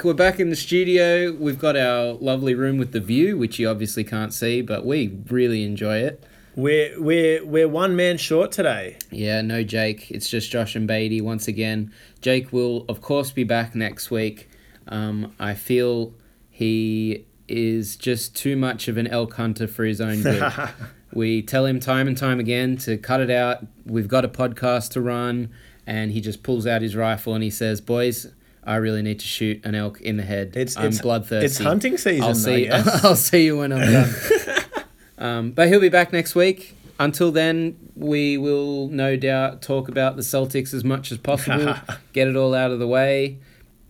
back. We're back in the studio. We've got our lovely room with the view, which you obviously can't see, but we really enjoy it. We're we're we're one man short today. Yeah, no Jake. It's just Josh and Beatty once again. Jake will, of course, be back next week. Um, I feel he is just too much of an elk hunter for his own good. we tell him time and time again to cut it out. We've got a podcast to run, and he just pulls out his rifle and he says, "Boys." I really need to shoot an elk in the head. It's I'm it's bloodthirsty. It's hunting season. I'll see. I guess. I'll see you when I'm done. um, but he'll be back next week. Until then, we will no doubt talk about the Celtics as much as possible. get it all out of the way.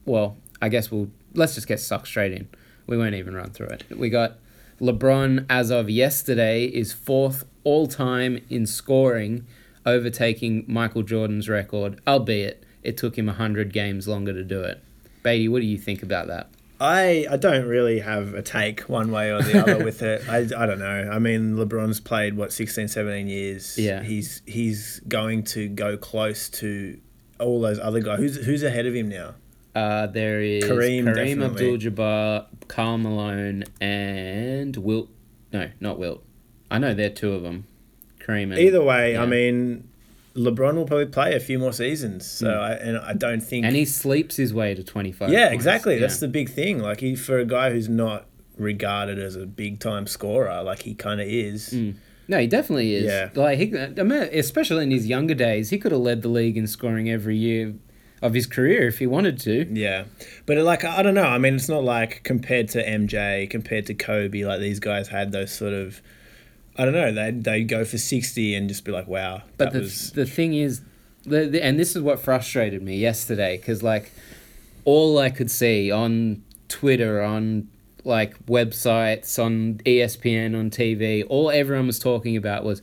Well, I guess we'll let's just get sucked straight in. We won't even run through it. We got LeBron as of yesterday is fourth all time in scoring, overtaking Michael Jordan's record, albeit it took him hundred games longer to do it. Beatty, what do you think about that? I I don't really have a take one way or the other with it. I, I don't know. I mean, LeBron's played what 16, 17 years. Yeah. He's he's going to go close to all those other guys. Who's who's ahead of him now? Uh, there is Kareem, Kareem. Abdul-Jabbar, Karl Malone, and Wilt. No, not Wilt. I know they're two of them. Kareem. And, Either way, yeah. I mean, LeBron will probably play a few more seasons. So hmm. I and I don't think. And he sleeps his way to twenty five. yeah, exactly. That's the big thing. Like he for a guy who's not regarded as a big time scorer, like he kind of is. Hmm. no, he definitely is. Yeah. like he, I mean, especially in his younger days, he could have led the league in scoring every year of his career if he wanted to. Yeah, but like I don't know. I mean, it's not like compared to MJ, compared to Kobe. Like these guys had those sort of, I don't know. They they go for sixty and just be like, wow. But the, was the thing is, the, the and this is what frustrated me yesterday because like all I could see on Twitter, on like websites, on ESPN, on TV, all everyone was talking about was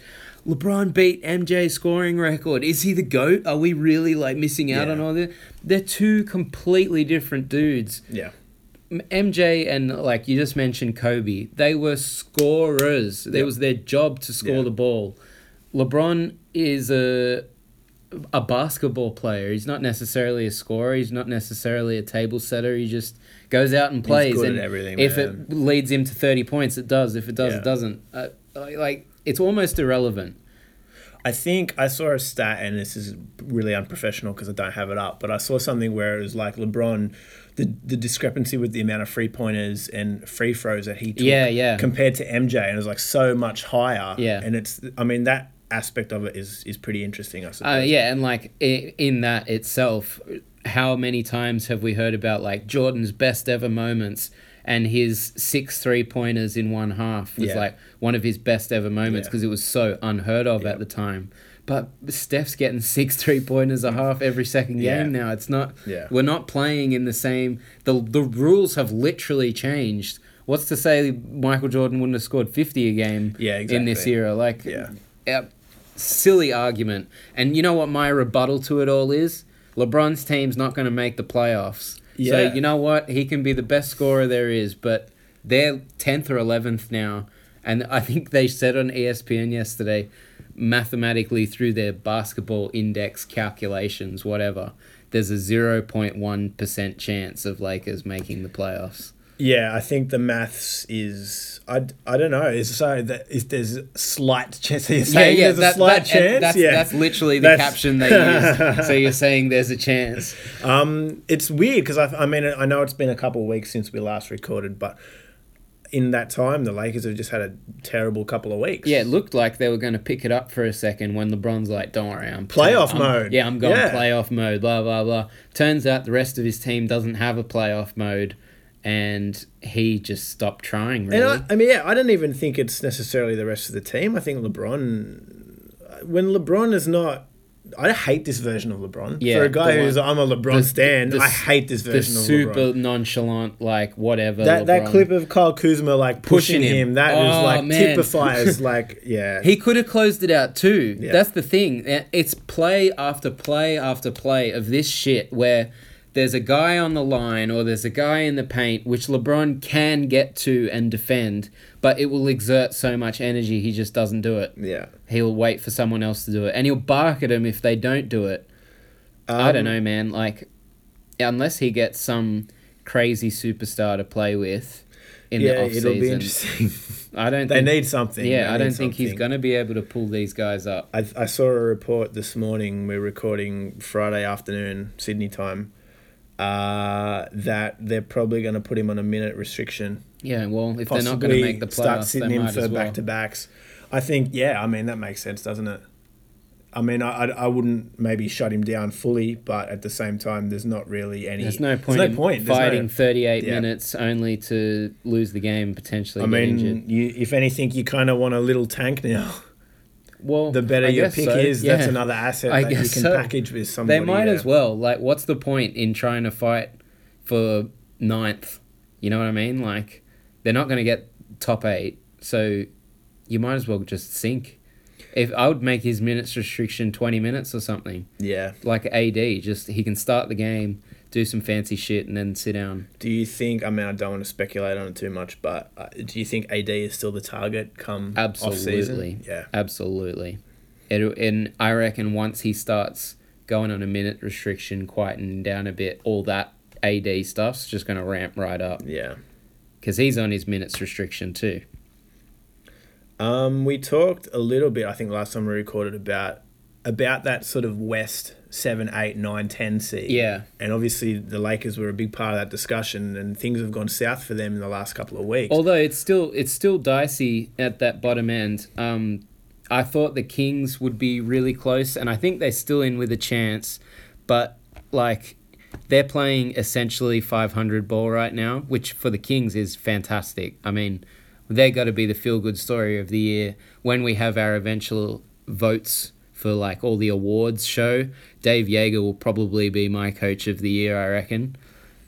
LeBron beat MJ scoring record. Is he the goat? Are we really like missing out Yeah. on all this? They're two completely different dudes. yeah. MJ and like you just mentioned Kobe, they were scorers. It Yep. was their job to score Yeah. the ball. LeBron is a a basketball player. He's not necessarily a scorer. He's not necessarily a table setter. He just goes out and plays. good at and everything, if man. it leads him to thirty points, it does. If it does, Yeah. it doesn't. Uh, like it's almost irrelevant. I think I saw a stat, and this is really unprofessional because I don't have it up, but I saw something where it was like LeBron, the the discrepancy with the amount of free pointers and free throws that he took Yeah, yeah. compared to MJ, and it was like so much higher. Yeah. And it's, I mean, that aspect of it is is pretty interesting, I suppose. Uh, yeah, and like i- in that itself, how many times have we heard about like Jordan's best ever moments and his six three pointers in one half was Yeah. like one of his best ever moments Yeah. because it was so unheard of at the time. But Steph's getting six three pointers a half every second Yeah. game now. It's not. Yeah. We're not playing in the same. the The rules have literally changed. What's to say Michael Jordan wouldn't have scored fifty a game? Yeah, In this era, like Yeah. yeah, silly argument. And you know what my rebuttal to it all is? LeBron's team's not going to make the playoffs. Yeah. So you know what? He can be the best scorer there is, but they're 10th or 11th now. And I think they said on ESPN yesterday, mathematically through their basketball index calculations, whatever, there's a 0.1% chance of Lakers making the playoffs. Yeah, I think the maths is I, I don't know. Is so that is there's slight chance. So you're saying there's a slight that- chance. That's, yeah, that's literally the That's- caption they used. so you're saying there's a chance. Um, it's weird because I, I mean I know it's been a couple of weeks since we last recorded, but in that time the Lakers have just had a terrible couple of weeks. Yeah, it looked like they were going to pick it up for a second when LeBron's like, "Don't worry, I'm Playoff I'm- mode. Yeah, I'm going Yeah. playoff mode." Blah blah blah. Turns out the rest of his team doesn't have a playoff mode, and he just stopped trying. Really. And I, I mean, yeah, I don't even think it's necessarily the rest of the team. I think LeBron, when LeBron is not, I hate this version of LeBron. Yeah, For a guy the who's, I'm a LeBron the- stan, the I hate this the version of super LeBron. Super nonchalant, like whatever. That, that clip of Kyle Kuzma like pushing, Pushing him. him, that Oh, was like man. typifies like yeah. He could have closed it out too. Yeah. That's the thing. It's play after play after play of this shit where there's a guy on the line or there's a guy in the paint which LeBron can get to and defend, but it will exert so much energy he just doesn't do it. yeah. He'll wait for someone else to do it and he'll bark at him if they don't do it. I Um, don't know, man. Like unless he gets some crazy superstar to play with in yeah, the off it'll be season, interesting. I don't. they think, need something. Yeah, They I don't think he's going to be able to pull these guys up. I, I saw a report this morning. We're recording Friday afternoon, Sydney time. Uh, that they're probably going to put him on a minute restriction. Yeah, well, if they're not going to make the start playoffs, sitting they him might for well. back to backs. I think, yeah, I mean that makes sense, doesn't it? I mean, I, I, wouldn't maybe shut him down fully, but at the same time, there's not really any. There's no point, There's no point. There's no- fighting 38 yeah. minutes only to lose the game potentially. I mean, you, if anything, you kind of want a little tank now. well, The better I your pick so, is, yeah. that's another asset I that you can so. package with somebody. They might as well. Like, what's the point in trying to fight for ninth? You know what I mean? Like, they're not going to get top eight, so you might as well just sink. If I would make his minutes restriction twenty minutes or something, Yeah. like AD, just he can start the game, do some fancy shit, and then sit down. Do you think? I mean, I don't want to speculate on it too much, but uh, do you think AD is still the target come Absolutely. Yeah. Absolutely. It, and I reckon once he starts going on a minute restriction, quieting down a bit, all that AD stuff's just going to ramp right up. Yeah. Because he's on his minutes restriction too. Um, we talked a little bit. I think last time we recorded about about that sort of West seven, eight, nine, ten seed. Yeah. And obviously, the Lakers were a big part of that discussion, and things have gone south for them in the last couple of weeks. Although it's still it's still dicey at that bottom end. Um, I thought the Kings would be really close, and I think they're still in with a chance. But like, they're playing essentially 500 ball right now, which for the Kings is fantastic. I mean, they got to be the feel good story of the year when we have our eventual votes for like all the awards show. Dave Joerger will probably be my coach of the year, I reckon.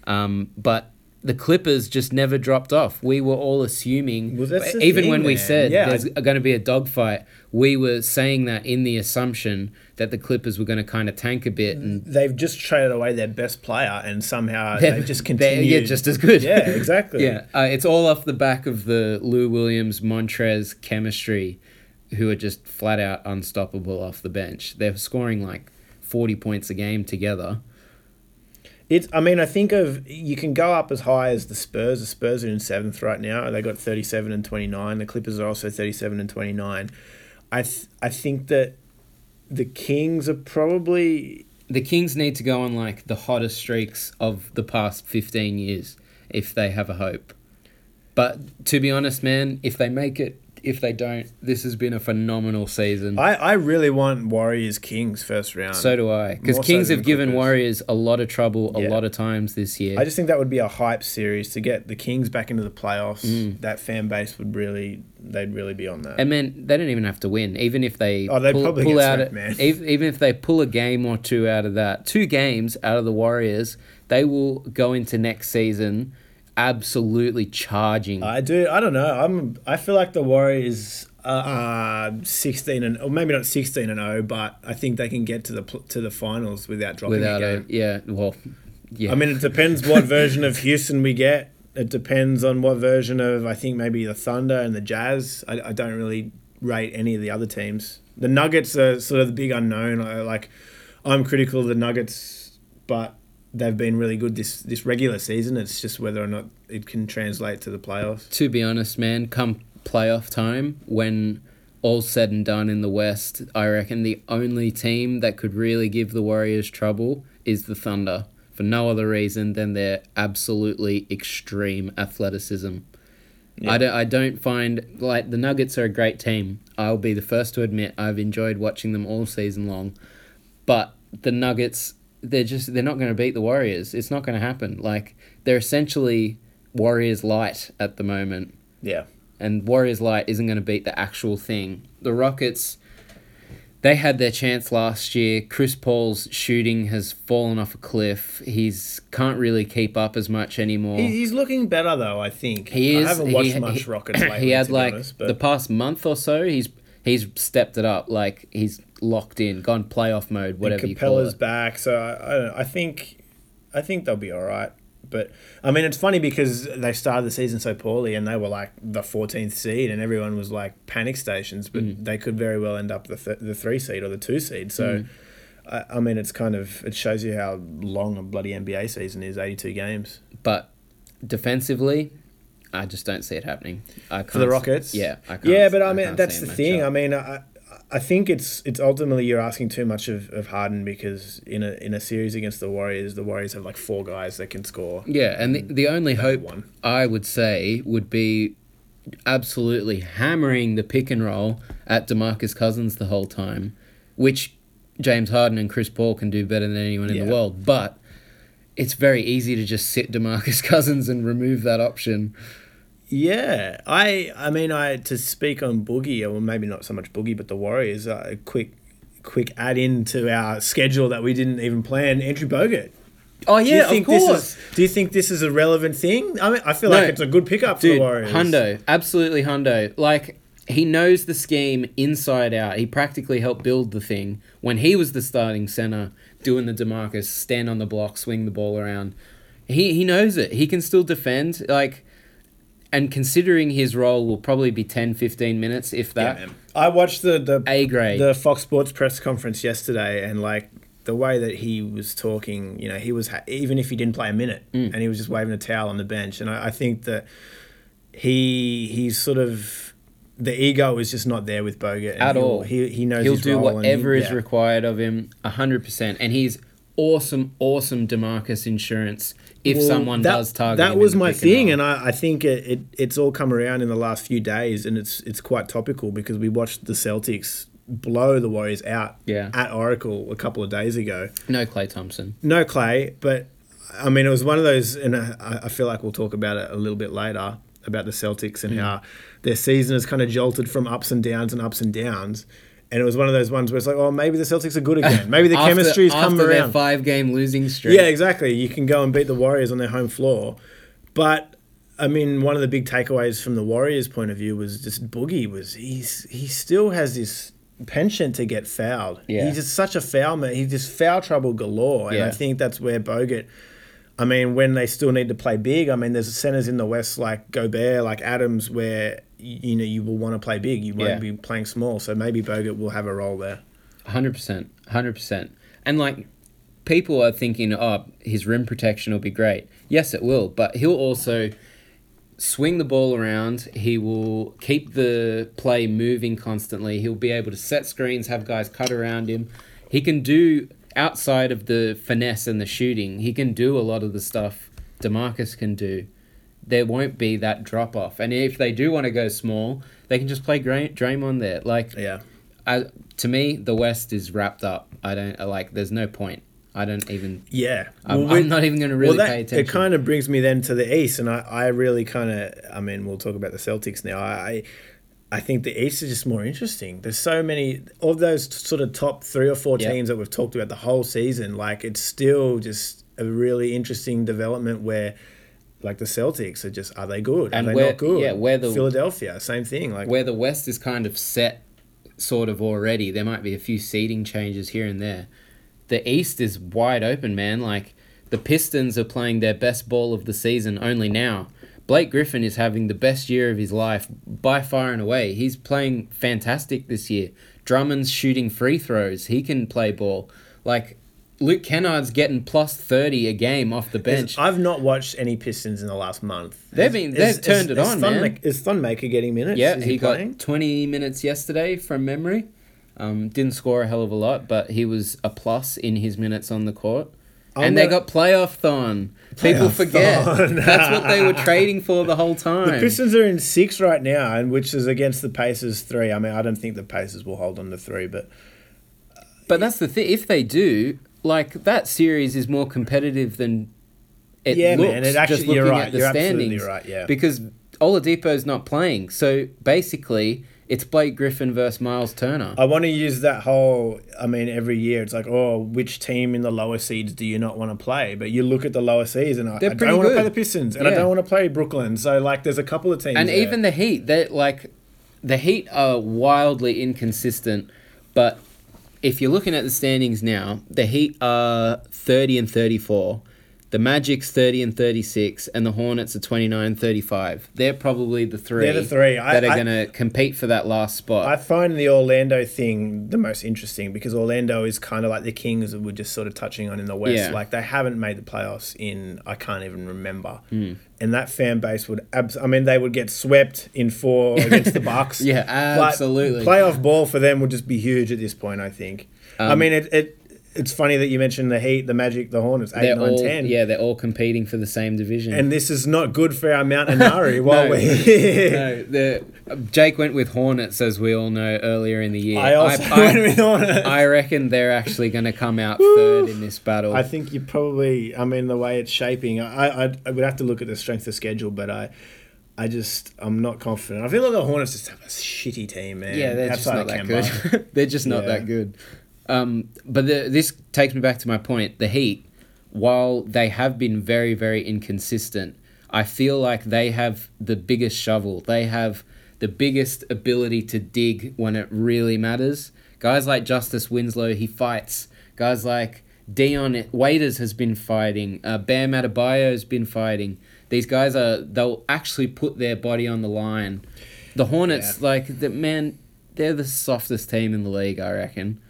Um, but the Clippers just never dropped off. We were all assuming, Well, even thing, when we said Yeah, there's going to be a dogfight, we were saying that in the assumption that the Clippers were going to kind of tank a bit and They've just traded away their best player, and somehow they've just continued. yeah, just as good. Yeah, exactly. yeah, uh, it's all off the back of the Lou Williams Montrezl chemistry, who are just flat out unstoppable off the bench. They're scoring like forty points a game together. It's. I mean, I think of you can go up as high as the Spurs. The Spurs are in seventh right now. They got thirty-seven and twenty-nine. The Clippers are also thirty-seven and twenty-nine. I th- I think that the Kings are probably The Kings need to go on like the hottest streaks of the past 15 years if they have a hope. But to be honest, man, if they make it, if they don't, this has been a phenomenal season. I, I really want Warriors Kings first round. so do I. Because More so Kings have given Clippers. Warriors a lot of trouble a Yeah. lot of times this year. I just think that would be a hype series to get the Kings back into the playoffs. Mm. That fan base would really they'd really be on that. And man, they don't even have to win. Even if they Oh, they'd pull, probably pull out, swept, man. even if they pull a game or two out of that, two games out of the Warriors, they will go into next season absolutely charging. I do. I don't know. I'm. I feel like the Warriors are uh, sixteen and or maybe not sixteen and zero, but I think they can get to the pl- to the finals without dropping without a a game. yeah, well, yeah. I mean, it depends what version of Houston we get. It depends on what version of I think maybe the Thunder and the Jazz. I, I don't really rate any of the other teams. The Nuggets are sort of the big unknown. I, like, I'm critical of the Nuggets, but they've been really good this this regular season. It's just whether or not it can translate to the playoffs. to be honest, man, come playoff time, when all's said and done in the West, I reckon the only team that could really give the Warriors trouble is the Thunder. For no other reason than their absolutely extreme athleticism. Yeah. I, don't, I don't find like the Nuggets are a great team. I'll be the first to admit I've enjoyed watching them all season long, but the Nuggets they're just they're not going to beat the Warriors. It's not going to happen. Like they're essentially Warriors light at the moment Yeah. and Warriors Light isn't going to beat the actual thing. The Rockets, they had their chance last year. Chris Paul's shooting has fallen off a cliff. He's can't really keep up as much anymore. He, he's looking better though. I think He is. I haven't watched he, much he- Rockets lately. he had like honest, the past month or so. He's he's stepped it up. Like he's locked in, gone playoff mode, whatever you call Capela's back, so I, I, don't know, I think I think they'll be all right. But I mean, it's funny because they started the season so poorly, and they were like the 14th seed, and everyone was like panic stations. But Mm. they could very well end up the th- the three seed or the two seed. So Mm. I, I mean, it's kind of it shows you how long a bloody NBA season is. Eighty-two games But defensively, I just don't see it happening. I can't for the Rockets. Yeah, I can't, yeah, but I mean that's the thing. matchup. I mean, I, I think it's it's ultimately you're asking too much of, of Harden because in a in a series against the Warriors, the Warriors have like four guys that can score. Yeah, and the, the only hope one. I would say would be absolutely hammering the pick and roll at Demarcus Cousins the whole time, which James Harden and Chris Paul can do better than anyone in Yeah. the world. But it's very easy to just sit Demarcus Cousins and remove that option. Yeah, I I mean I to speak on Boogie or maybe not so much Boogie, but the Warriors. Uh, a quick quick add in to our schedule that we didn't even plan. Andrew Bogut. Oh Do you think This is, do you think this is a relevant thing? I mean, I feel like it's a good pickup for the Warriors. Hundo, absolutely Hundo. Like he knows the scheme inside out. He practically helped build the thing when he was the starting center, doing the Demarcus, stand on the block, swing the ball around. He he knows it. He can still defend. Like, and considering his role will probably be 10, 15 minutes, if that. man. I watched the the A grade. the Fox Sports press conference yesterday, and like the way that he was talking, you know, he was ha- even if he didn't play a minute, Mm. and he was just waving a towel on the bench, and I, I think that he he's sort of the ego is just not there with Bogut At all. He he knows He'll his do role and he- whatever is yeah. required of him, hundred percent. And he's awesome, awesome Demarcus insurance if Well, someone that, does target. That was my thing, and I, I think it, it it's all come around in the last few days, and it's it's quite topical because we watched the Celtics blow the Warriors out Yeah. at Oracle a couple of days ago. no Klay Thompson. No Klay, but I mean, it was one of those, and I, I feel like we'll talk about it a little bit later about the Celtics Mm. and how their season has kind of jolted from ups and downs and ups and downs. And it was one of those ones where it's like, oh, maybe the Celtics are good again. Maybe the After- chemistry's come after their around. five game losing streak. Yeah, exactly. You can go and beat the Warriors on their home floor. But I mean, one of the big takeaways from the Warriors' point of view was just Boogie was he's he still has this penchant to get fouled. Yeah. He's just such a foul man. He's just foul trouble galore. And I think that's where Bogut I mean, when they still need to play big, I mean, there's centers in the West like Gobert, like Adams, where you know you will want to play big. You won't Yeah. be playing small. So maybe Bogut will have a role there. Hundred percent, hundred percent. And like, people are thinking, oh, his rim protection will be great. Yes, it will, but he'll also swing the ball around. He will keep the play moving constantly. He'll be able to set screens, have guys cut around him. He can do outside of the finesse and the shooting. He can do a lot of the stuff Demarcus can do. There won't be that drop off, and if they do want to go small, they can just play Gra- Draymond there. Like Yeah. I, to me, the West is wrapped up. I don't I like. There's no point. I don't even. Yeah. I'm, Well, I'm not even going to really well, that, pay attention. It kind of brings me then to the East, and I, I really kind of, I mean, we'll talk about the Celtics now. I, I think the East is just more interesting. There's so many of those sort of top three or four Yeah. teams that we've talked about the whole season. Like it's still just a really interesting development where, like the Celtics are just, are they good? And are they where- not good? yeah, where the- Philadelphia, same thing. Like where the West is kind of set, sort of already. There might be a few seeding changes here and there. The East is wide open, man. Like the Pistons are playing their best ball of the season only now. Blake Griffin is having the best year of his life by far and away. He's playing fantastic this year. Drummond's shooting free throws. He can play ball. Like Luke Kennard's getting plus thirty a game off the bench. I've not watched any Pistons in the last month. They've been- they've turned is- it is on, man. Is Thon Maker getting minutes? Yeah, Is he, got 20 minutes yesterday from memory. Um, didn't score a hell of a lot, but he was a plus in his minutes on the court. I'm and they got playoff thon. People Playoff forget. thon. That's what they were trading for the whole time. The. Pistons are in six right now, and which is against the Pacers three. I mean, I don't think the Pacers will hold on to three, but But that's the thing. If they do, like that series is more competitive than it Yeah, looks. man, it actually- just looking you're right, at the you're absolutely standings, right, yeah. Because Oladipo's not playing, so basically it's Blake Griffin versus Myles Turner. I want to use that whole. I mean, every year it's like, oh, which team in the lower seeds do you not want to play? But you look at the lower seeds, and I, I don't pretty want to play the Pistons, and I don't want to play Brooklyn. So like, there's a couple of teams, and there. even the Heat, they like the Heat are wildly inconsistent. But if you're looking at the standings now, the Heat are thirty and thirty-four. The Magic's 30 and 36, and the Hornets are 29 and 35. They're probably the three, They're the three. I- that are I- going to compete for that last spot. I find the Orlando thing the most interesting because Orlando is kind of like the Kings that we're just sort of touching on in the West. Yeah. Like they haven't made the playoffs in I can't even remember. Hmm. And that fan base would abs- I mean they would get swept in four against the Bucks. yeah, But absolutely. playoff ball for them would just be huge at this point, I think. I Um, mean it, it it's funny that you mentioned the Heat, the Magic, the Hornets, 8, they're 9, all 10. yeah, they're all competing for the same division. And this is not good for our Mount Inari while No. we're here. no, the Jake went with Hornets as we all know earlier in the year. I also I, went with Hornets. I reckon they're actually going to come out third in this battle. I think you probably. I mean, the way it's shaping, I, I I would have to look at the strength of schedule, but I, I just I'm not confident. I feel like the Hornets just have a shitty team, man. yeah, they're just not that Kemba. good. they're just not Yeah. that good. Um, but the, this takes me back to my point. The Heat, while they have been very, very inconsistent, I feel like they have the biggest shovel. They have the biggest ability to dig when it really matters. Guys like Justice Winslow, he fights. Guys like Dion Waiters has been fighting. Uh, Bam Adebayo has been fighting. These guys are they'll actually put their body on the line. The Hornets, like the man, they're the softest team in the league, I reckon.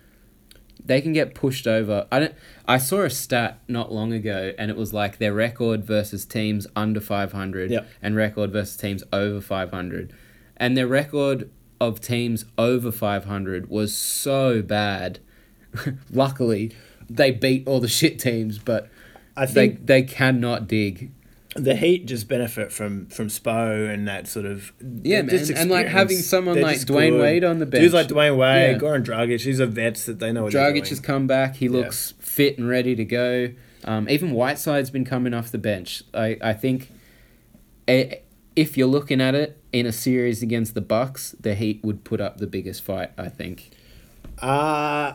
They can get pushed over. I don't. I saw a stat not long ago, and it was like their record versus teams under five hundred, Yep. and record versus teams over five hundred, and their record of teams over five hundred was so bad. Luckily, they beat all the shit teams, but I they think they cannot dig. The Heat just benefit from from Spo and that sort of Yeah, man, and, like, having someone They're like Dwyane good. Wade on the bench, Dudes like. Dwyane Wade, Yeah. Goran Dragic, these are vets that they know what Dragic has come back. He looks fit and ready to go. Um, even Whiteside's been coming off the bench. I, I think eh, if you're looking at it in a series against the Bucks, the Heat would put up the biggest fight. I think. Uh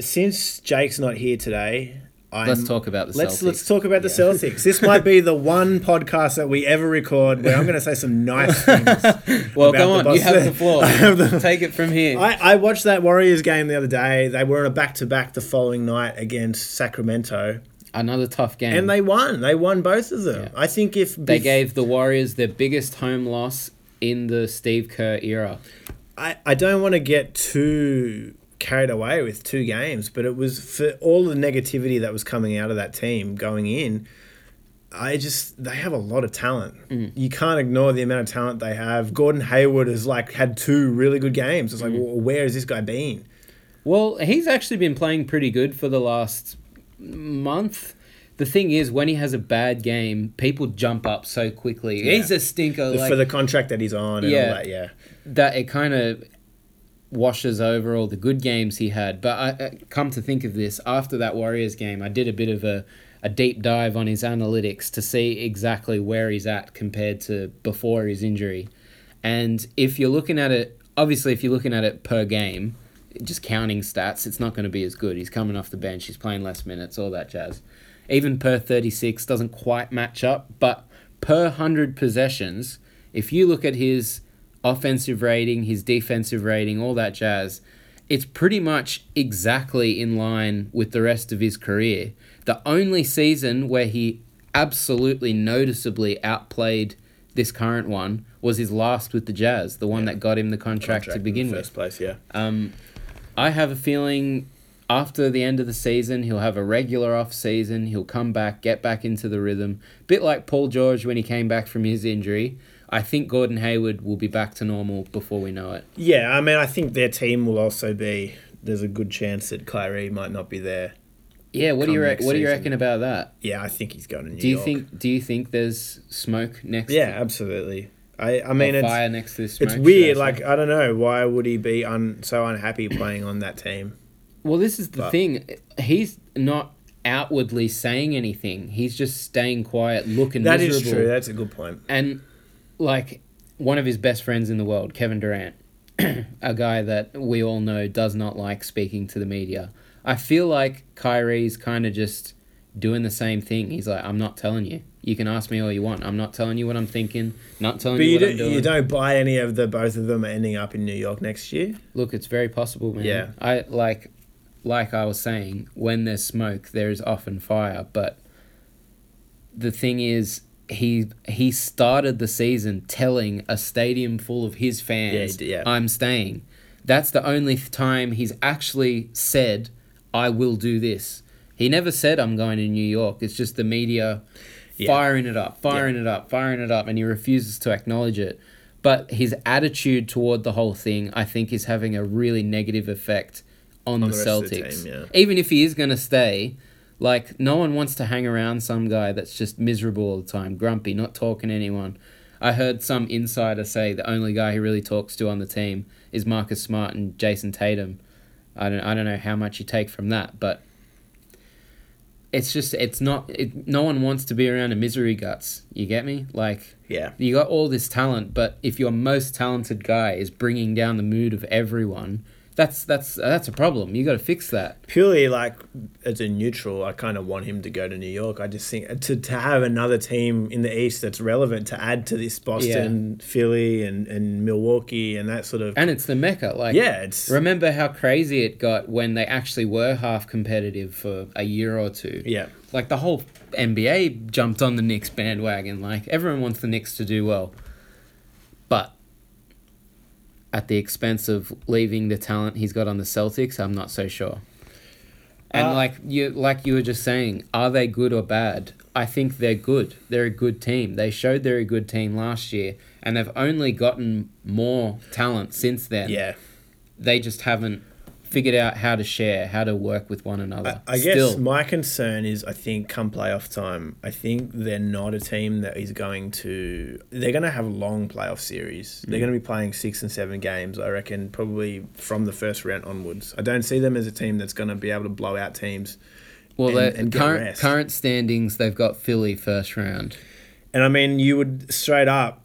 since Jake's not here today, I'm, Let's talk about the Let's Celtics. let's talk about the Celtics. This might be the one podcast that we ever record where I'm going to say some nice things. well, go on. You have the floor. Have the- Take it from here. I, I watched that Warriors game the other day. They were on a back to back the following night against Sacramento, Another tough game. and they won. They won both of them. Yeah. I think if they bef- gave the Warriors their biggest home loss in the Steve Kerr era. I, I don't want to get too carried away with two games, but it was for all the negativity that was coming out of that team going in. I just they have a lot of talent. Mm. You can't ignore the amount of talent they have. Gordon Hayward has like had two really good games. It's like, mm. well, where has this guy been? Well, he's actually been playing pretty good for the last month. The thing is, when he has a bad game, people jump up so quickly. Yeah. He's a stinker. Like, for the contract that he's on and Yeah. all that, yeah. that it kind of washes over all the good games he had. But I, I come to think of this, after that Warriors game, I did a bit of a, a deep dive on his analytics to see exactly where he's at compared to before his injury. And if you're looking at it, obviously, if you're looking at it per game, just counting stats, it's not going to be as good. He's coming off the bench, he's playing less minutes, all that jazz. Even per 36 doesn't quite match up, but per 100 possessions, if you look at his offensive rating, his defensive rating, all that jazz, it's pretty much exactly in line with the rest of his career. The only season where he absolutely noticeably outplayed this current one was his last with the Jazz, the one that got him the contract, to Contract in begin the with. first place, yeah. Um, I have a feeling after the end of the season, he'll have a regular off season. He'll come back, get back into the rhythm. Bit like Paul George when he came back from his injury. I think Gordon Hayward will be back to normal before we know it. Yeah, I mean, I think their team will also be. There's a good chance that Kyrie might not be there. Yeah, what do you Come re- what do you reckon about that? Yeah, I think he's going to New do you York. think do you think there's smoke next? Yeah, absolutely. I, I mean, it's fire next to this it's I weird. Like I don't know why would he be un, so unhappy playing on that team. Well, this is the But- thing. He's not outwardly saying anything. He's just staying quiet, looking That is miserable. true. That's a good point. and like one of his best friends in the world, Kevin Durant, a guy that we all know does not like speaking to the media. I feel like Kyrie's kind of just doing the same thing. He's like, I'm not telling you. You can ask me all you want. I'm not telling you what I'm thinking. Not telling But you you, what do, I'm doing. But you don't buy any of the both of them ending up in New York next year. Look, it's very possible, man. Yeah. I like, like I was saying, when there's smoke, there is often fire. But the thing is, he he started the season telling a stadium full of his fans, Yeah, yeah. "I'm staying." That's the only time he's actually said, "I will do this." He never said, "I'm going to New York." It's just the media Yeah. firing it up, firing it up, firing it up, and he refuses to acknowledge it. But his attitude toward the whole thing, I think, is having a really negative effect on, On the, the of the Celtics. team, yeah. Even if he is going to stay, like, no one wants to hang around some guy that's just miserable all the time, grumpy, not talking to anyone. I heard some insider say the only guy he really talks to on the team is Marcus Smart and Jayson Tatum. I don't, I don't know how much you take from that, but it's just it's not it, no one wants to be around a misery guts you get me like Yeah. you got all this talent but if your most talented guy is bringing down the mood of everyone that's that's uh, that's a problem you got to fix that Purely like as a neutral, I kind of want him to go to New York. I just think to, to have another team in the East that's relevant to add to this Boston, Philly, and, and Milwaukee and that sort of. and it's the mecca like yeah, it's. remember how crazy it got when they actually were half competitive for a year or two Yeah. like the whole NBA jumped on the Knicks bandwagon. Like everyone wants the Knicks to do well, but at the expense of leaving the talent he's got on the Celtics, I'm not so sure. And Uh, like you, like you were just saying, are they good or bad? I think they're good. They're a good team. They showed they're a good team last year, and they've only gotten more talent since then. Yeah. They just haven't figured out how to share, how to work with one another. I guess my concern is I think come playoff time, I think they're not a team that is going to. They're going to have a long playoff series. Mm. They're going to be playing six and seven games, I reckon, probably from the first round onwards. I don't see them as a team that's going to be able to blow out teams. Well, and- and current current standings, they've got Philly first round. And I mean, you would straight up.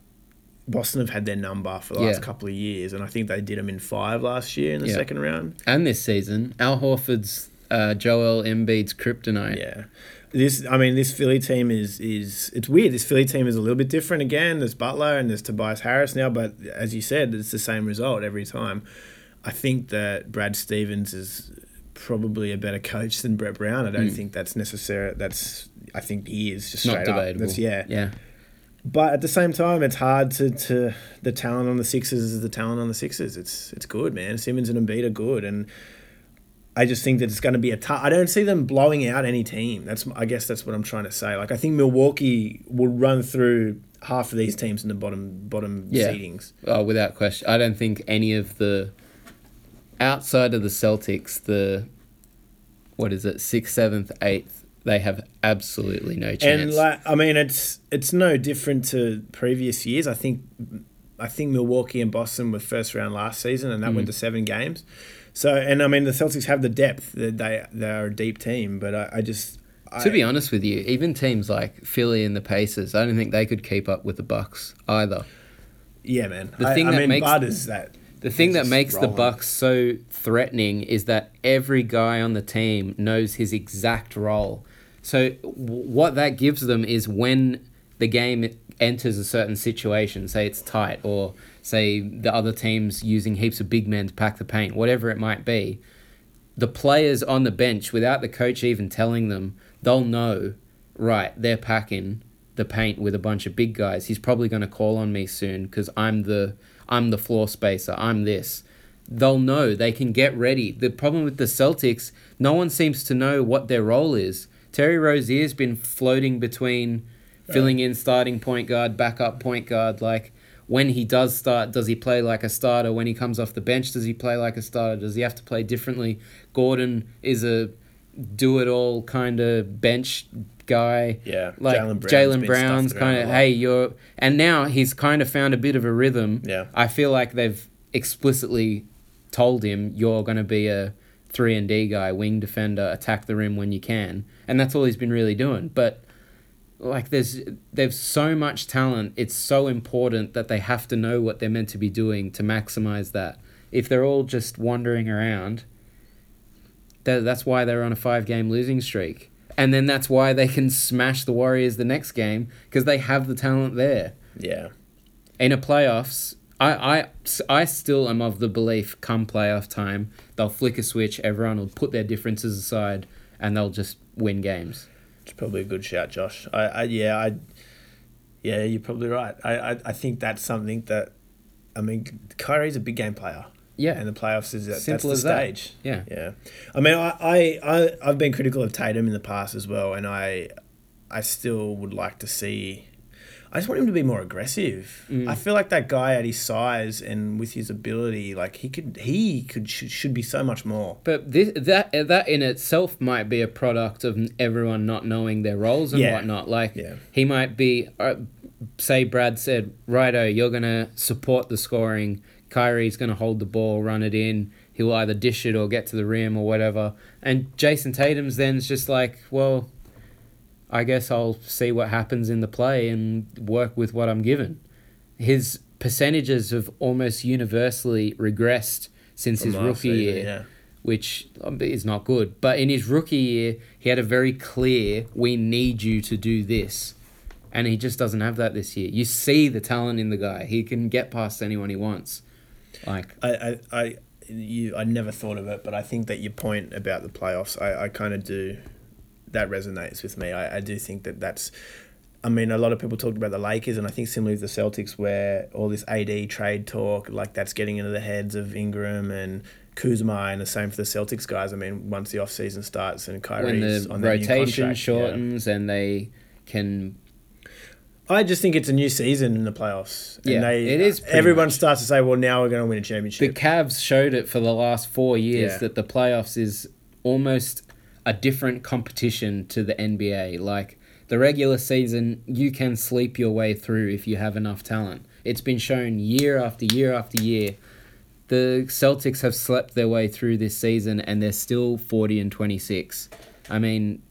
Boston have had their number for the last Yeah. couple of years, and I think they did them in five last year in the Yeah. second round. And this season, Al Horford's uh, Joel Embiid's kryptonite. Yeah. This, I mean, this Philly team is is it's weird. This Philly team is a little bit different again. There's Butler and there's Tobias Harris now, but as you said, it's the same result every time. I think that Brad Stevens is probably a better coach than Brett Brown. I don't think that's necessary. That's I think he is just Not straight up. debatable. That's yeah. Yeah. But at the same time, it's hard to, to the talent on the Sixers is the talent on the Sixers. It's it's good, man. Simmons and Embiid are good, and I just think that it's going to be a tough. I don't see them blowing out any team. That's I guess that's what I'm trying to say. Like I think Milwaukee will run through half of these teams in the bottom bottom Yeah. seedings. Oh, without question. I don't think any of the outside of the Celtics, the what is it, sixth, seventh, eighth, they have absolutely no chance. And like I mean, it's it's no different to previous years. I think I think Milwaukee and Boston were first round last season, and that Mm. went to seven games. So and I mean, the Celtics have the depth. They they they are a deep team, but I, I just I, to be honest with you, even teams like Philly and the Pacers, I don't think they could keep up with the Bucks either. yeah, man. the thing I that mean, makes- Bud is that The thing that makes the. Bucks so threatening is that every guy on the team knows his exact role. So what that gives them is when the game enters a certain situation, say it's tight or say the other team's using heaps of big men to pack the paint, whatever it might be, the players on the bench without the coach even telling them, they'll know, right, they're packing the paint with a bunch of big guys. He's probably going to call on me soon because I'm the I'm the floor spacer. I'm this. They'll know. They can get ready. The problem with the Celtics, no one seems to know what their role is. Terry Rozier's been floating between filling in starting point guard, backup point guard. Like when he does start, does he play like a starter? When he comes off the bench, does he play like a starter? Does he have to play differently? Gordon is a do it all kind of bench guy. Yeah, Like Jaylen Brown's Brown's kind of, hey, you're, and now he's kind of found a bit of a rhythm. Yeah. I feel like they've explicitly told him you're going to be a three and D guy, wing defender, attack the rim when you can, and that's all he's been really doing. But like, there's there's so much talent. It's so important that they have to know what they're meant to be doing to maximize that. If they're all just wandering around, that that's why they're on a five game losing streak. And then that's why they can smash the Warriors the next game because they have the talent there yeah. in a playoffs, I, I, I still am of the belief come playoff time, they'll flick a switch, everyone will put their differences aside, and they'll just win games. It's probably a good shout, Josh. I, I yeah, I yeah, you're probably right. I, I, I think that's something that I mean, Kyrie's a big game player. Yeah. And the playoffs is that, Simple that's as the that. stage. Yeah. Yeah. I mean, I, I, I, I've been critical of Tatum in the past as well, and I, I still would like to see. I just want him to be more aggressive. Mm. I feel like that guy at his size and with his ability, like he could, he could should, should be so much more. But this, that that in itself might be a product of everyone not knowing their roles and Yeah. whatnot. Like Yeah. he might be, uh, say Brad said, righto, you're gonna support the scoring. Kyrie's gonna hold the ball, run it in. He'll either dish it or get to the rim or whatever. And Jayson Tatum's then's just like, well, I guess I'll see what happens in the play and work with what I'm given. His percentages have almost universally regressed since From his rookie season, year yeah. which um, is not good. But in his rookie year, he had a very clear, we need you to do this. And he just doesn't have that this year. You see the talent in the guy. He can get past anyone he wants. Like, I, I, I, you, I never thought of it, but I think that your point about the playoffs, I, I kind of do, that resonates with me. I, I do think that that's, I mean, a lot of people talked about the Lakers, and I think similarly with the Celtics, where all this AD trade talk, like that's getting into the heads of Ingram and Kuzma, and the same for the Celtics guys. I mean, once the off season starts and when Kyrie's the on new rotation contract, yeah. shortens and they can. I just think it's a new season in the playoffs. And Yeah, they, it is Everyone much. starts to say, "Well, now we're going to win a championship." The championship." Cavs showed it for the last four years Yeah. that the playoffs is almost a different competition to the NBA. Like the regular season, you can sleep your way through if you have enough talent. It's been shown year after year after year. The Celtics have slept their way through this season and they're still 40 and 26. I mean,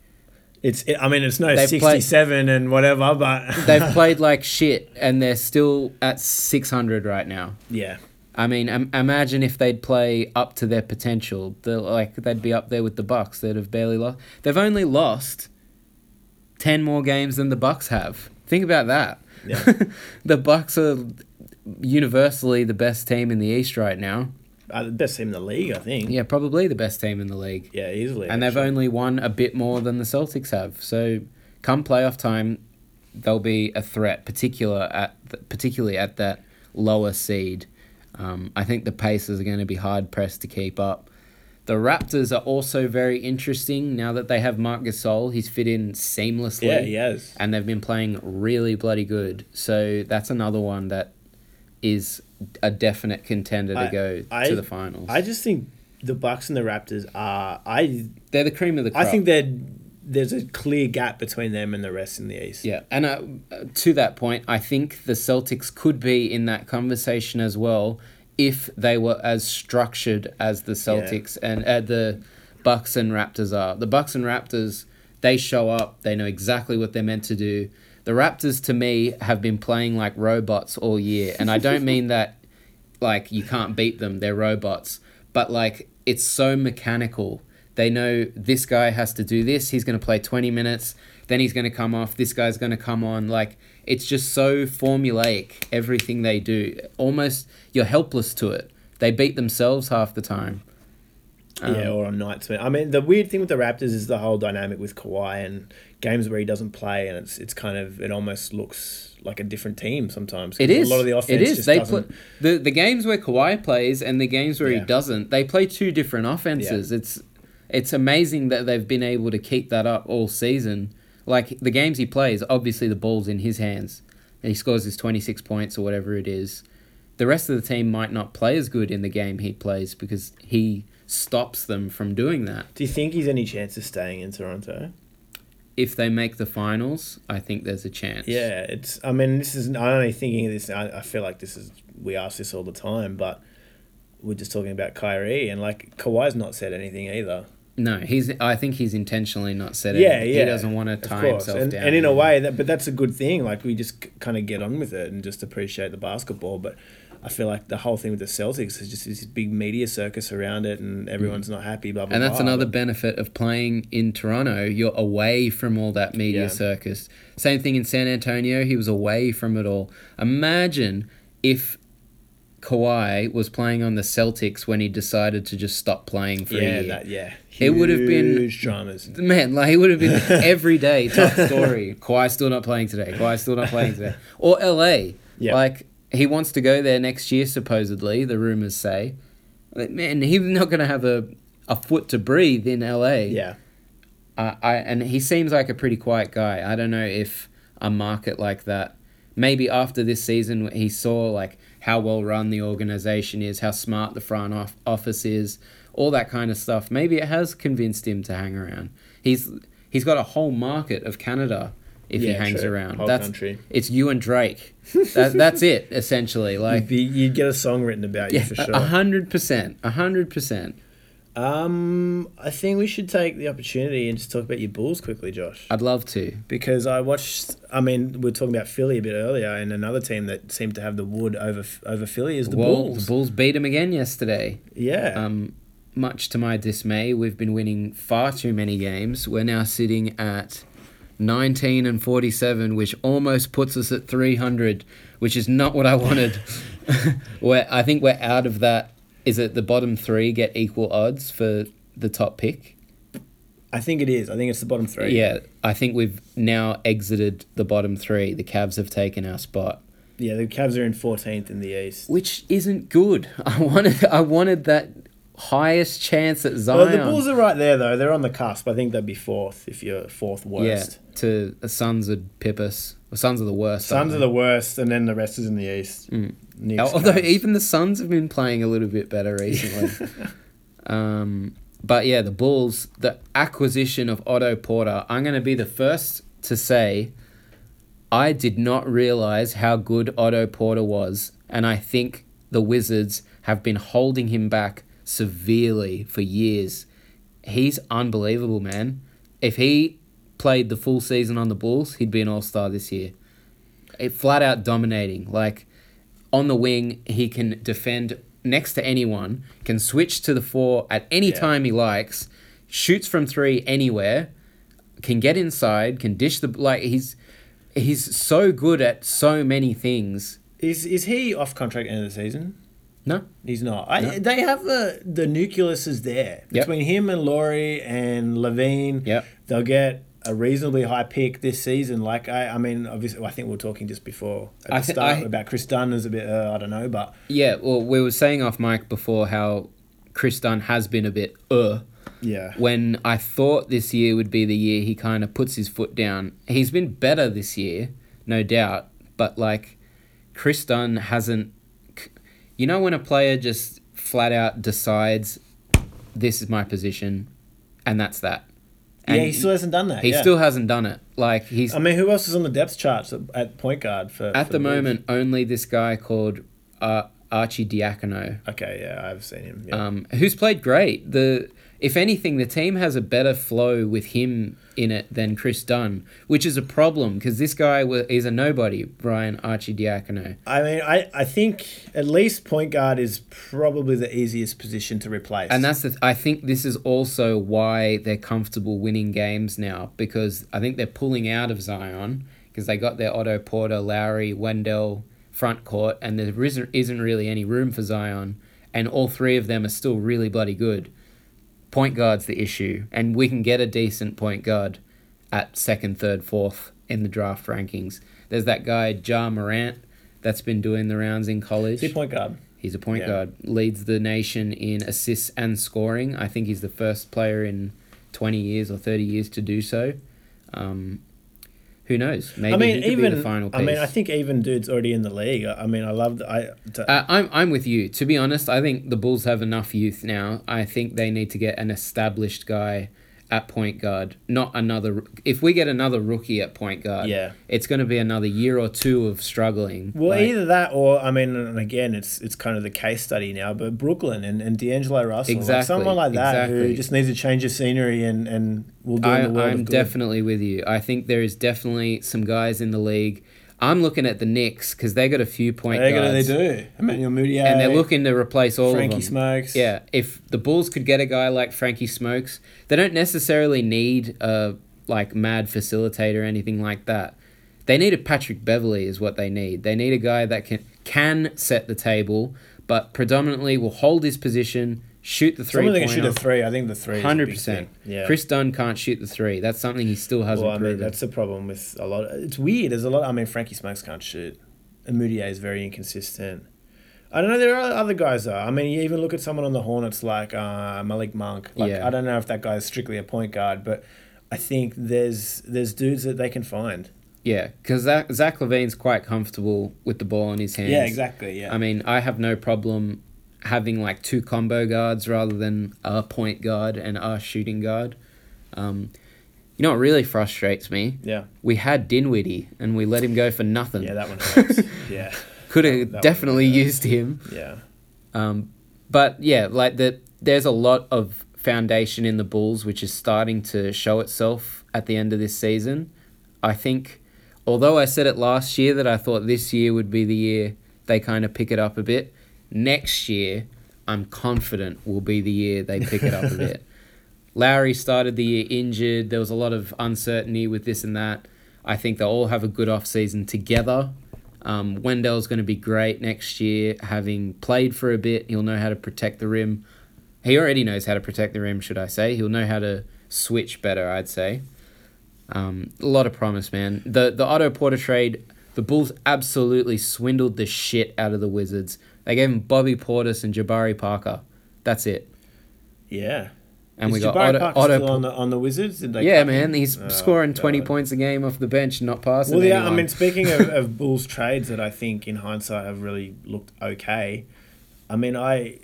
It's, I mean, it's no They've played- sixty-seven and whatever, but they've played like shit and they're still at 600 right now. yeah, I mean, Im- imagine if they'd play up to their potential. They're like they'd be up there with the Bucks that have barely lost. They've only lost ten more games than the Bucks have. Think about that. Yeah. the Bucks are universally the best team in the East right now. uh, the best team in the league, I think. Yeah, probably the best team in the league. Yeah, easily. And they've only won a bit more than the Celtics have. So, come playoff time, they'll be a threat, particular at th- particularly at that lower seed. Um, I think the Pacers are going to be hard pressed to keep up. The Raptors are also very interesting now that they have Marc Gasol. He's fit in seamlessly. Yeah, he has. And they've been playing really bloody good. So that's another one that is a definite contender to I- go I- to the finals. I just think the Bucks and the Raptors are. I They're the cream of the crop. I think that there's a clear gap between them and the rest in the East. Yeah, and uh, to that point, I think the Celtics could be in that conversation as well if they were as structured as the Celtics and uh, the Bucks and Raptors are. The Bucks and Raptors, they show up, they know exactly what they're meant to do. The Raptors, to me, have been playing like robots all year, and I don't mean that like you can't beat them; they're robots, but like it's so mechanical. They know this guy has to do this. He's going to play 20 minutes. Then he's going to come off. This guy's going to come on. Like, it's just so formulaic, everything they do. Almost, you're helpless to it. They beat themselves half the time. Um, yeah, or on nights when I mean the weird thing with the Raptors is the whole dynamic with Kawhi and games where he doesn't play and it's it's kind of it almost looks like a different team sometimes. It is a lot of the offense it is. They doesn't. play the the games where Kawhi plays and the games where he doesn't. They play two different offenses. It's it's amazing that they've been able to keep that up all season. Like the games he plays, obviously the ball's in his hands, and he scores his twenty six points or whatever it is. The rest of the team might not play as good in the game he plays because he stops them from doing that. Do you think he's any chance of staying in Toronto? If they make the finals, I think there's a chance. Yeah, it's. I mean, this is. I'm only thinking of this. I, I feel like this is. We ask this all the time, but we're just talking about Kyrie and like Kawhi's not said anything either. No, he's. I think he's intentionally not set it. Yeah, yeah. He doesn't want to tie himself and, down. and in a way that, but that's a good thing. Like we just kind of get on with it and just appreciate the basketball. But I feel like the whole thing with the Celtics is just this big media circus around it, and mm. everyone's not happy. Blah blah. And that's blah. another benefit of playing in Toronto. You're away from all that media Yeah. circus. Same thing in San Antonio. He was away from it all. Imagine if Kawhi was playing on the Celtics when he decided to just stop playing for yeah, a year. that yeah. It would have been- dramas. Man, like it would have been every day top story. Kawhi still not playing today. Kawhi still not playing today. Or LA. Yeah. Like he wants to go there next year supposedly, the rumors say. Man, he's not going to have a a foot to breathe in LA. Yeah. I, I and he seems like a pretty quiet guy. I don't know if a market like that maybe after this season he saw like how well run the organization is, how smart the front off- office is, all that kind of stuff. Maybe it has convinced him to hang around. He's he's got a whole market of Canada if he Yeah, hangs true. around. Whole that's country. it's you and Drake. that, that's it essentially. You'd, Like be, you'd get a song written about you yeah, for sure. a hundred percent, a hundred percent. Um, I think we should take the opportunity and just talk about your Bulls quickly, Josh. I'd love to. Because I watched. I mean, we were talking about Philly a bit earlier, and another team that seemed to have the wood over over Philly is the well, Bulls. the Bulls beat them again yesterday. yeah. Um, much to my dismay, we've been winning far too many games. We're now sitting at 19 and 47, which almost puts us at 300, which is not what I wanted. where I think we're out of that. Is it the bottom three get equal odds for the top pick? I think it is. I think it's the bottom three. Yeah, I think we've now exited the bottom three. The Cavs have taken our spot, Yeah, the Cavs are in 14th in the East. which isn't good. I wanted, I wanted that highest chance at Zion. Well, the Bulls are right there, though. They're on the cusp. I think they'd be fourth if you're fourth worst. Yeah, to the Suns would pip us. The Suns are the worst. Suns are the worst, and then the rest is in the East. Mm. Although even the Suns have been playing a little bit better recently. um, but yeah, the Bulls, the acquisition of Otto Porter. I'm going to be the first to say, I did not realize how good Otto Porter was, and I think the Wizards have been holding him back severely for years. He's unbelievable, man. If he played the full season on the Bulls, he'd be an All Star this year. It flat out dominating. Like on the wing, he can defend next to anyone, can switch to the four at any Yeah. time he likes, shoots from three anywhere, can get inside, can dish the like he's he's so good at so many things. is is he off contract end of the season? No, He's not. I, No. They have the the nucleus is there Yep. between him and Lauri and LaVine. Yep. They'll get a reasonably high pick this season. Like I, I mean, obviously, I think we were talking just before at I the start I- about Chris Dunn is a bit. Uh, I don't know, but yeah. Well, we were saying off mic before how Chris Dunn has been a bit uh yeah, when I thought this year would be the year he kind of puts his foot down. He's been better this year, no doubt, but like Chris Dunn hasn't. You know when a player just flat out decides, this is my position, and that's that. And yeah, he still hasn't done that. he yeah. still hasn't done it. Like he's I mean, who else is on the depth charts at, at point guard for at for the Bulls? moment only this guy called uh, Arcidiacono. Okay, yeah, I've seen him. Yeah. um, who's played great. The if anything, the team has a better flow with him in it than Chris Dunn, which is a problem because this guy is a nobody, Brian Arcidiacono. I mean, I, I think at least point guard is probably the easiest position to replace. And that's the. I think this is also why they're comfortable winning games now because I think they're pulling out of Zion because they got their Otto Porter, Lauri, Wendell front court, and there isn't isn't really any room for Zion, and all three of them are still really bloody good. Point guard's the issue, and we can get a decent point guard at second, third, fourth in the draft rankings. There's that guy Ja Morant that's been doing the rounds in college. He's a point guard. He's a point Yeah. guard. Leads the nation in assists and scoring. I think he's the first player in 20 years or 30 years to do so. Um, who knows? Maybe I mean, he could even be the final piece. I mean, I think even dude's already in the league. I I mean, I love. the- I to, Uh, I'm, I'm with you. To be honest, I think the Bulls have enough youth now. I think they need to get an established guy at point guard, not another. If we get another rookie at point guard, Yeah. it's going to be another year or two of struggling. well, Like, either that or I mean, and again, it's it's kind of the case study now. But Brooklyn and, and D'Angelo Russell, like Exactly, someone like that exactly. who just needs a change of scenery and and will do I, the world I'm definitely with you. I think there is definitely some guys in the league. I'm looking at the Knicks because they got a few point They, gotta- they guards, do. Emmanuel Mudiay and they're looking to replace all Frankie of them. Frankie Smokes. Yeah, if the Bulls could get a guy like Frankie Smokes, they don't necessarily need a like mad facilitator or anything like that. They need a Patrick Beverley is what they need. They need a guy that can can set the table, but predominantly will hold his position, shoot the three Someone can shoot a three. I think the three. is a big Hundred percent. Yeah. Chris Dunn can't shoot the three. That's something he still hasn't well, I mean, proven. that's the problem with a lot. Of, it's weird. There's a lot. I mean, Frankie Smokes can't shoot. And Mudiay is very inconsistent. I don't know. There are other guys though. I mean, you even look at someone on the Hornets like uh, Malik Monk. Like, Yeah. I don't know if that guy is strictly a point guard, but I think there's there's dudes that they can find. yeah, because Zach, Zach LaVine's quite comfortable with the ball in his hands. Yeah, exactly. Yeah. I mean, I have no problem having like two combo guards rather than a point guard and a shooting guard. Um, you know what really frustrates me? yeah. We had Dinwiddie and we let him go for nothing. Yeah, that one hurts. yeah. Could have definitely used him. Yeah. Um, but yeah, like the there's a lot of foundation in the Bulls which is starting to show itself at the end of this season. I think, although I said it last year that I thought this year would be the year they kind of pick it up a bit, next year I'm confident will be the year they pick it up a bit. Lauri started the year injured. There was a lot of uncertainty with this and that. I think they'll all have a good off season together. Um, Wendell's going to be great next year, having played for a bit. He'll know how to protect the rim. He already knows how to protect the rim, should I say? He'll know how to switch better, I'd say. Um, a lot of promise, man. The the Otto Porter trade, the Bulls absolutely swindled the shit out of the Wizards. They gave him Bobby Portis and Jabari Parker. That's it. Yeah. And Is we got Jabari Otto, Parker Otto still on the on the Wizards? Did they yeah, him? man, he's Oh, scoring twenty God. points a game off the bench, not passing. Well, yeah, I mean, speaking of, of Bulls trades that I think in hindsight have really looked okay. I mean, I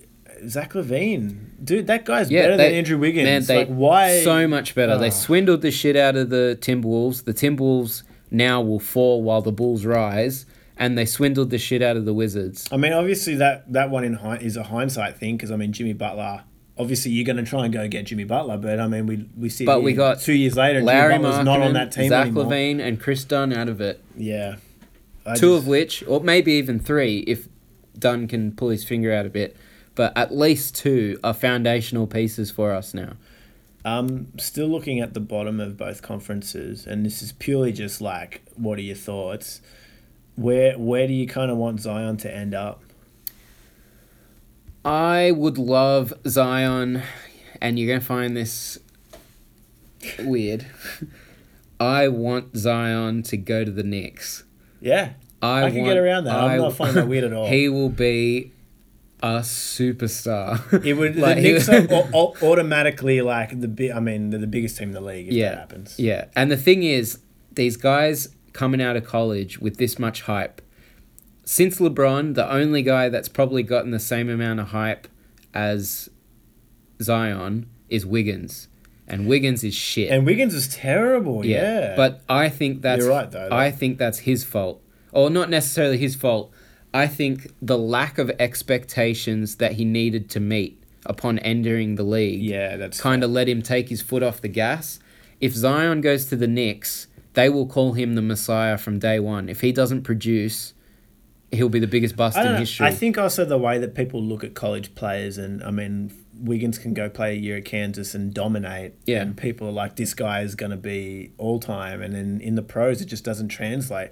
Zach LaVine, dude, that guy's Yeah, better they- than Andrew Wiggins. man, they like, why? so much better. They Ah. swindled the shit out of the Timberwolves. The Timberwolves now will fall while the Bulls rise, and they swindled the shit out of the Wizards. I mean, obviously that that one in hind is a hindsight thing because I mean, Jimmy Butler. Obviously, you're going to try and go get Jimmy Butler, but I mean, we we see. But we got two years later, and Larry Jimmy Butler's not on that team Zach anymore. LaVine, and Chris Dunn out of it. Yeah, I Two just- of which, or maybe even three, if Dunn can pull his finger out a bit. But at least two are foundational pieces for us now. Um, still looking at the bottom of both conferences, and this is purely just like, what are your thoughts? Where where do you kind of want Zion to end up? I would love Zion, and you're going to find this weird. I want Zion to go to the Knicks. Yeah, I, I, can want, get around that. I- I'm not finding that weird at all. He will be a superstar. it would Like, the he- Knicks are au- au- automatically like the bi- I mean, they're the biggest team in the league if Yeah. that happens. Yeah, and the thing is, these guys coming out of college with this much hype. Since LeBron, the only guy that's probably gotten the same amount of hype as Zion is Wiggins, and Wiggins is shit. And Wiggins is terrible. Yeah, But I think that's You're right, though. I think that's his fault. Or not necessarily his fault. I think the lack of expectations that he needed to meet upon entering the league yeah, that's kind of let him take his foot off the gas. If Zion goes to the Knicks, they will call him the Messiah from day one. If he doesn't produce, he'll be the biggest bust in know. history. I think also the way that people look at college players, and I mean, Wiggins can go play a year at Kansas and dominate. Yeah. And people are like, this guy is going to be all time. And then in the pros, it just doesn't translate.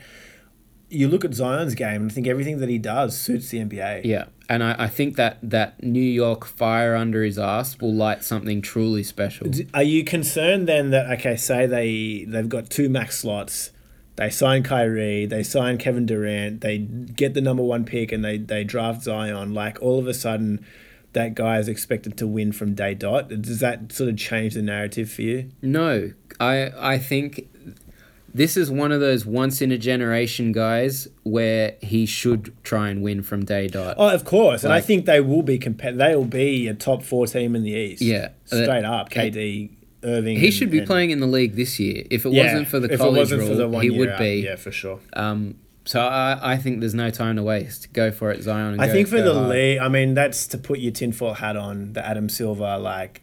You look at Zion's game, and I think everything that he does suits the NBA. yeah, and I, I think that that New York fire under his ass will light something truly special. Are you concerned then that okay, say they they've got two max slots, they sign Kyrie, they sign Kevin Durant, they get the number one pick, and they they draft Zion. Like all of a sudden, that guy is expected to win from day dot. Does that sort of change the narrative for you? No, I I think this is one of those once in a generation guys where he should try and win from day dot. Oh, of course, and I think they will be compet. They will be a top four team in the East. Yeah. straight up. KD, Irving. He and- should be and- playing in the league this year. If it Yeah, wasn't for the if it college wasn't rule, for the one he would out, be. Yeah, for sure. Um, so I, I think there's no time to waste. Go for it, Zion. And I go- think for the hard. league, I mean, that's to put your tinfoil hat on the Adam Silver. Like,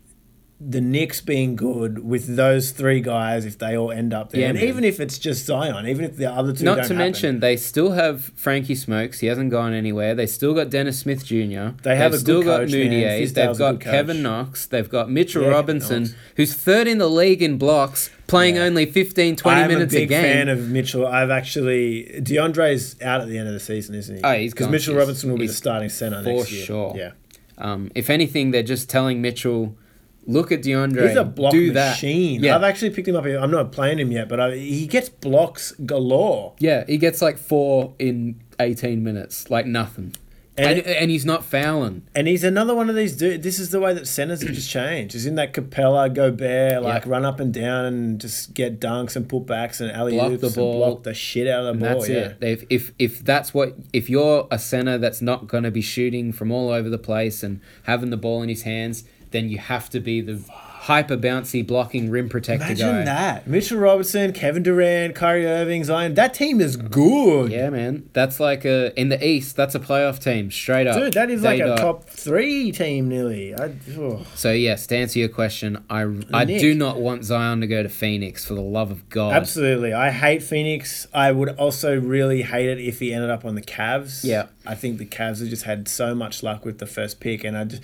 the Knicks being good with those three guys if they all end up there, Yeah, and man. even if it's just Zion, even if the other two Not to happen, mention, they still have Frankie Smokes. He hasn't gone anywhere. They still got Dennis Smith Jr. They have They've a good still got coach. They've got. Kevin Knox. They've got Mitchell Yeah, Robinson, Knox. who's third in the league in blocks, playing Yeah. only 15, 20 I'm minutes a big game. fan of Mitchell. I've actually DeAndre's out at the end of the season, isn't he? Oh, he's because. Mitchell He's- Robinson will be the starting center for next year. sure. Yeah, um, if anything, they're just telling Mitchell, look at DeAndre. he's a block do machine. That. Yeah. I've actually picked him up. I'm not playing him yet, but I, he gets blocks galore. Yeah, he gets like four in 18 minutes, like nothing. And, And and, he's not fouling. And he's another one of these dudes. This is the way that centers have just changed. Is in that Capela, Gobert, like Yeah. run up and down and just get dunks and putbacks and alley oops the and ball. block the shit out of the And ball. that's yeah. it. If, if if that's what if you're a center that's not going to be shooting from all over the place and having the ball in his hands, then you have to be the hyper bouncy blocking rim protector Imagine guy. that. Mitchell Robinson, Kevin Durant, Kyrie Irving, Zion. That team is good. Yeah, man. That's like a in the East. That's a playoff team straight up. Dude, that is like a top three team nearly. I, oh. So yes, to answer your question, I I Nick. do not want Zion to go to Phoenix for the love of God. Absolutely. I hate Phoenix. I would also really hate it if he ended up on the Cavs. Yeah. I think the Cavs have just had so much luck with the first pick, and I just,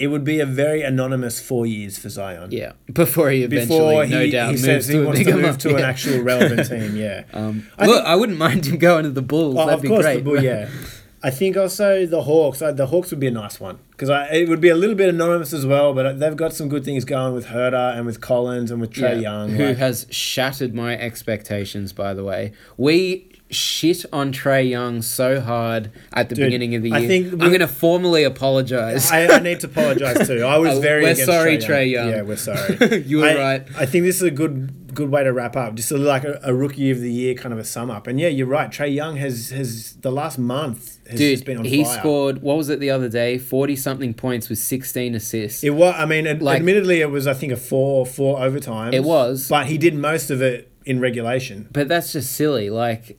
it would be a very anonymous four years for Zion. Yeah, before he eventually, Before no doubt, he moves says he wants to move to an actual relevant team, yeah. Um, I look, think- I wouldn't mind him going to the Bulls. Oh, That'd of be great. the Bull, yeah. I think also the Hawks. uh, The Hawks would be a nice one because it would be a little bit anonymous as well. But they've got some good things going with Huerter and with Collins and with Trae Yeah, Young. who like- has shattered my expectations. By the way, we shit on Trae Young so hard at the Dude, beginning of the year. I think I'm going to formally apologize. I, I need to apologize too. I was very. we're sorry, Trey Trae Young. Yeah, we're sorry. You were I, right. I think this is a good good way to wrap up. Just a, like a, a rookie of the year kind of a sum up. And yeah, you're right. Trae Young has has the last month has just been Dude, on he fire. scored. What was it the other day? Forty something points with sixteen assists. It was. I mean, ad- Like- admittedly, it was. I think a four four overtime. It was. but he did most of it in regulation. But that's just silly. Like,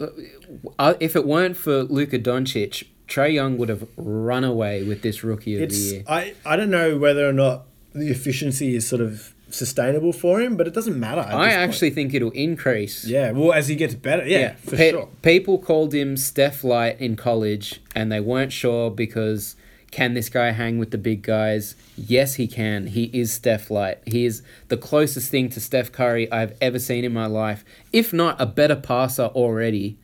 Uh, if it weren't for Luka Doncic, Trae Young would have run away with this rookie of the year. I I don't know whether or not the efficiency is sort of sustainable for him, but it doesn't matter. at I this point. actually think it'll increase. Yeah. Well, as he gets better. Yeah, for Pe- sure. People called him Steph Light in college, and they weren't sure because can this guy hang with the big guys? Yes, he can. He is Steph Light. He is the closest thing to Steph Curry I've ever seen in my life, if not a better passer already.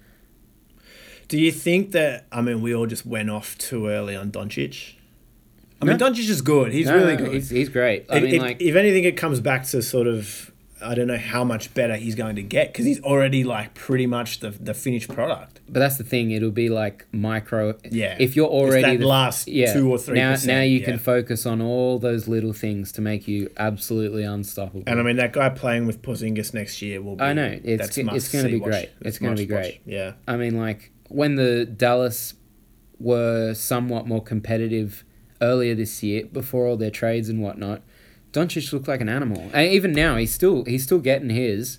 Do you think that I mean we all just went off too early on Doncic? I mean Doncic is good. He's No, really good. He's, he's great. I It- mean, it- like, if anything, it comes back to sort of I don't know how much better he's going to get because he's already like pretty much the the finished product. but that's the thing. It'll be like micro. Yeah. If you're It's already that the, last two or three Now, now you yeah. can focus on all those little things to make you absolutely unstoppable. And I mean that guy playing with Porzingis next year will. be... I know, it's- that's it's gonna be watch. great. It's gonna must be watch. great. Yeah. I mean, like when the Dallas were somewhat more competitive earlier this year, before all their trades and whatnot, Doncic looked like an animal. And even now, he's still he's still getting his.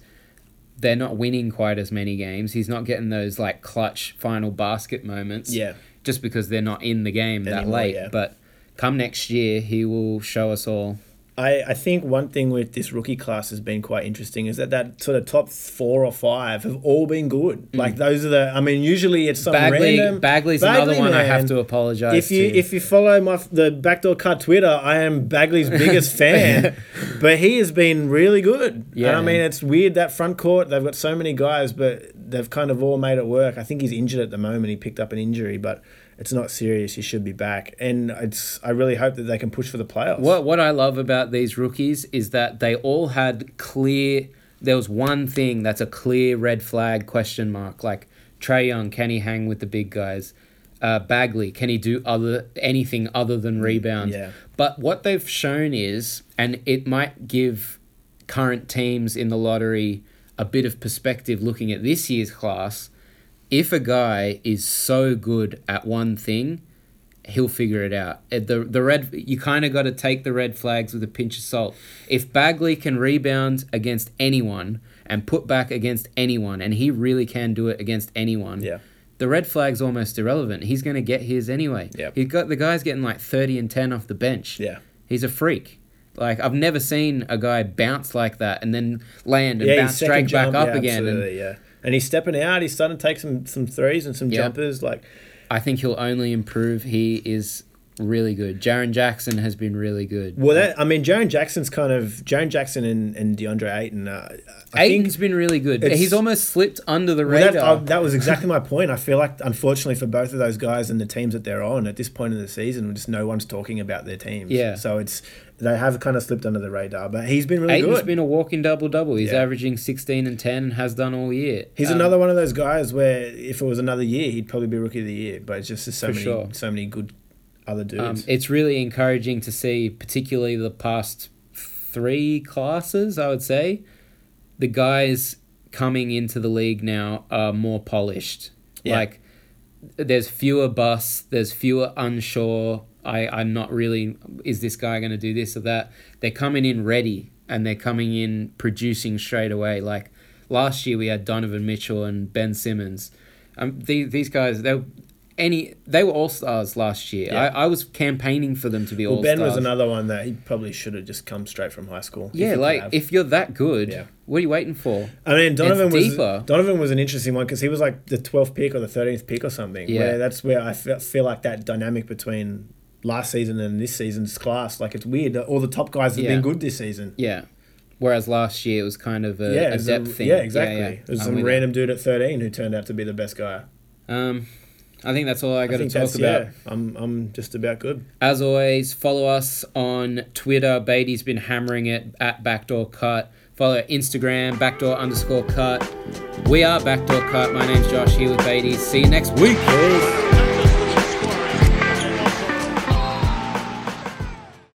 They're not winning quite as many games. He's not getting those like clutch final basket moments. Yeah. Just because they're not in the game that late. yeah. But come next year, he will show us all. I, I think one thing with this rookie class has been quite interesting is that that sort of top four or five have all been good. Like those are the. I mean, usually it's some Mm. Bagley, random. Bagley's Bagley, another one I have to apologize If you to. if you follow my the backdoor cut Twitter, I am Bagley's biggest fan, but he has been really good. Yeah, and I mean it's weird that front court they've got so many guys, but they've kind of all made it work. I think he's injured at the moment. He picked up an injury, but it's not serious. He should be back, and it's I really hope that they can push for the playoffs. What what I love about these rookies is that they all had clear. There was one thing that's a clear red flag question mark. Like Trae Young, can he hang with the big guys? Uh, Bagley, can he do other anything other than rebound? Yeah. But what they've shown is, and it might give current teams in the lottery a bit of perspective looking at this year's class. If a guy is so good at one thing, he'll figure it out. The the red you kind of got to take the red flags with a pinch of salt. If Bagley can rebound against anyone and put back against anyone, and he really can do it against anyone, Yeah. the red flag's almost irrelevant. He's going to get his anyway. Yep. He got the guy's getting like thirty and ten off the bench. Yeah. He's a freak. Like I've never seen a guy bounce like that and then land and Yeah, bounce straight back jump, up yeah, again. And yeah. And he's stepping out. He's starting to take some some threes and some Yeah. jumpers. Like I think he'll only improve. He is really good. Jaren Jackson has been really good. well, that I mean, Jaren Jackson's kind of Jaren Jackson and, and DeAndre Ayton. Uh, I think Ayton's been really good. He's almost slipped under the Well, that, radar. uh, that was exactly my point. I feel like, unfortunately, for both of those guys and the teams that they're on at this point in the season, just no one's talking about their teams. Yeah. So it's they have kind of slipped under the radar, but he's been really good. Ayton's been a walking double double. He's Yeah. averaging sixteen and ten and has done all year. He's Um, another one of those guys where if it was another year, he'd probably be rookie of the year. But it's just so many, sure. so many good other dudes. Um, it's really encouraging to see, particularly the past three classes, I would say, the guys coming into the league now are more polished. Yeah. Like, there's fewer busts, there's fewer unsure. I, I'm not really, is this guy going to do this or that? They're coming in ready and they're coming in producing straight away. Like, last year we had Donovan Mitchell and Ben Simmons. Um, these, these guys, they any they were all stars last year. Yeah. I, I was campaigning for them to be well, all Ben stars. was another one that he probably should have just come straight from high school. yeah, like have. if you're that good, Yeah. what are you waiting for? I mean, Donovan was deeper. Donovan was an interesting one because he was like the twelfth pick or the thirteenth pick or something. Yeah. Where that's where I fe- feel like that dynamic between last season and this season's class, like it's weird. All the top guys have Yeah. been good this season. Yeah. Whereas last year it was kind of a, yeah, a it depth thing. yeah, exactly. Yeah, It was I'm some random dude at thirteen who turned out to be the best guy. Um, I think that's all I got to talk about. Yeah, I'm I'm just about good. As always, follow us on Twitter. Beatty's been hammering it at Backdoor Cut. Follow Instagram, backdoor underscore cut. We are Backdoor Cut. My name's Josh here with Beatty. See you next week. Peace.